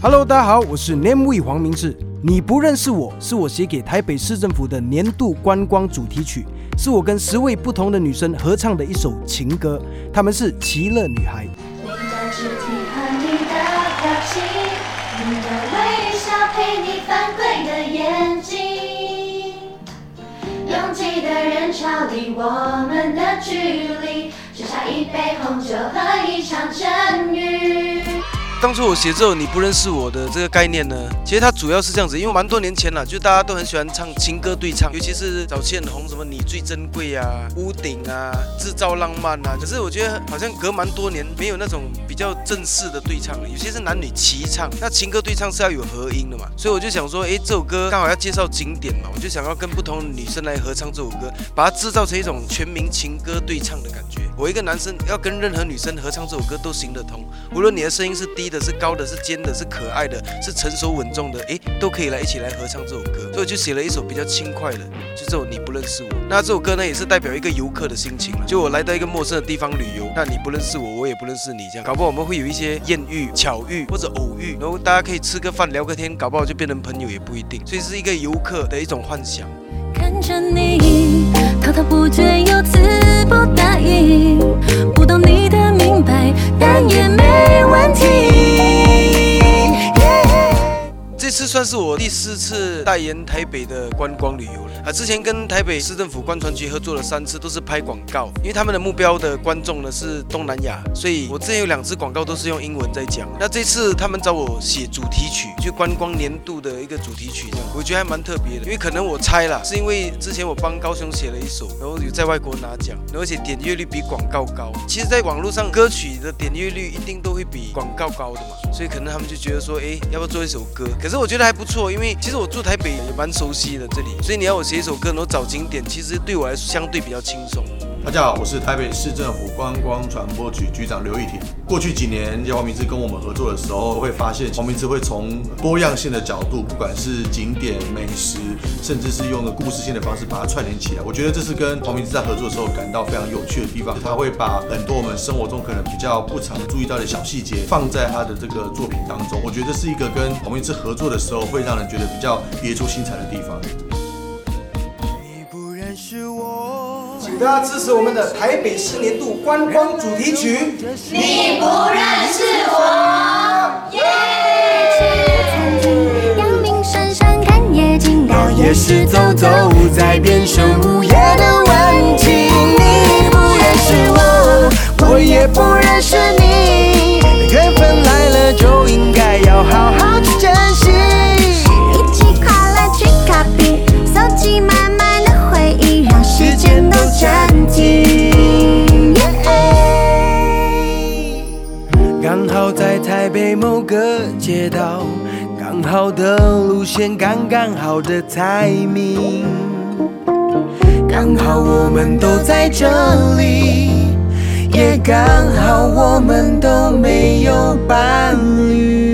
Hello，大家好，我是 name We 黄明志。你不认识我，是我写给台北市政府的年度观光主题曲，是我跟十位不同的女生合唱的一首情歌。她们是奇乐女孩。你的肢体和你的表情，你的微笑陪你翻滚的眼睛，拥挤的人潮里，我们的距离只差一杯红酒和一场阵雨。当初我写这首你不认识我的这个概念呢，其实它主要是这样子，因为蛮多年前了，就大家都很喜欢唱情歌对唱，尤其是早期很红什么你最珍贵啊、屋顶啊、制造浪漫啊。可是我觉得好像隔蛮多年没有那种比较正式的对唱了，有些是男女齐唱。那情歌对唱是要有合音的嘛，所以我就想说，哎，这首歌刚好要介绍景点嘛，我就想要跟不同的女生来合唱这首歌，把它制造成一种全民情歌对唱的感觉。我一个男生要跟任何女生合唱这首歌都行得通，无论你的声音是低的、是高的、是尖的、是可爱的、是成熟稳重的，诶，都可以来一起来合唱这首歌。所以就写了一首比较轻快的，就这首你不认识我。那这首歌呢，也是代表一个游客的心情了。就我来到一个陌生的地方旅游，那你不认识我，我也不认识你，这样搞不好我们会有一些艳遇、巧遇或者偶遇，然后大家可以吃个饭、聊个天，搞不好就变成朋友也不一定。所以是一个游客的一种幻想。你算是我第四次代言台北的观光旅游了啊！之前跟台北市政府观传局合作了三次，都是拍广告，因为他们的目标的观众呢是东南亚，所以我之前有两支广告都是用英文在讲。那这次他们找我写主题曲，就观光年度的一个主题曲，这样我觉得还蛮特别的。因为可能我猜啦，是因为之前我帮高雄写了一首，然后有在外国拿奖，而且点阅率比广告高。其实，在网络上歌曲的点阅率一定都会比广告高的嘛，所以可能他们就觉得说，哎，要不要做一首歌？可是我觉得还不错，因为其实我住台北也蛮熟悉的这里，所以你要我写一首歌，然后找景点，其实对我来说相对比较轻松。大家好，我是台北市政府观光传播局局长刘玉婷。过去几年，黄明志跟我们合作的时候，会发现黄明志会从多样性的角度，不管是景点、美食，甚至是用的故事性的方式把它串联起来。我觉得这是跟黄明志在合作的时候感到非常有趣的地方。他会把很多我们生活中可能比较不常注意到的小细节放在他的这个作品当中。我觉得是一个跟黄明志合作的时候会让人觉得比较别出心裁的地方。大家支持我们的台北市年度观光主题曲。你不认识我，耶！阳明山上看夜景，到夜市走走，在变成午夜的温情。你不认识我，我也不认识你，刚好在台北某个街道，刚好的路线，刚刚好的 timing，刚好我们都在这里，也刚好我们都没有伴侣。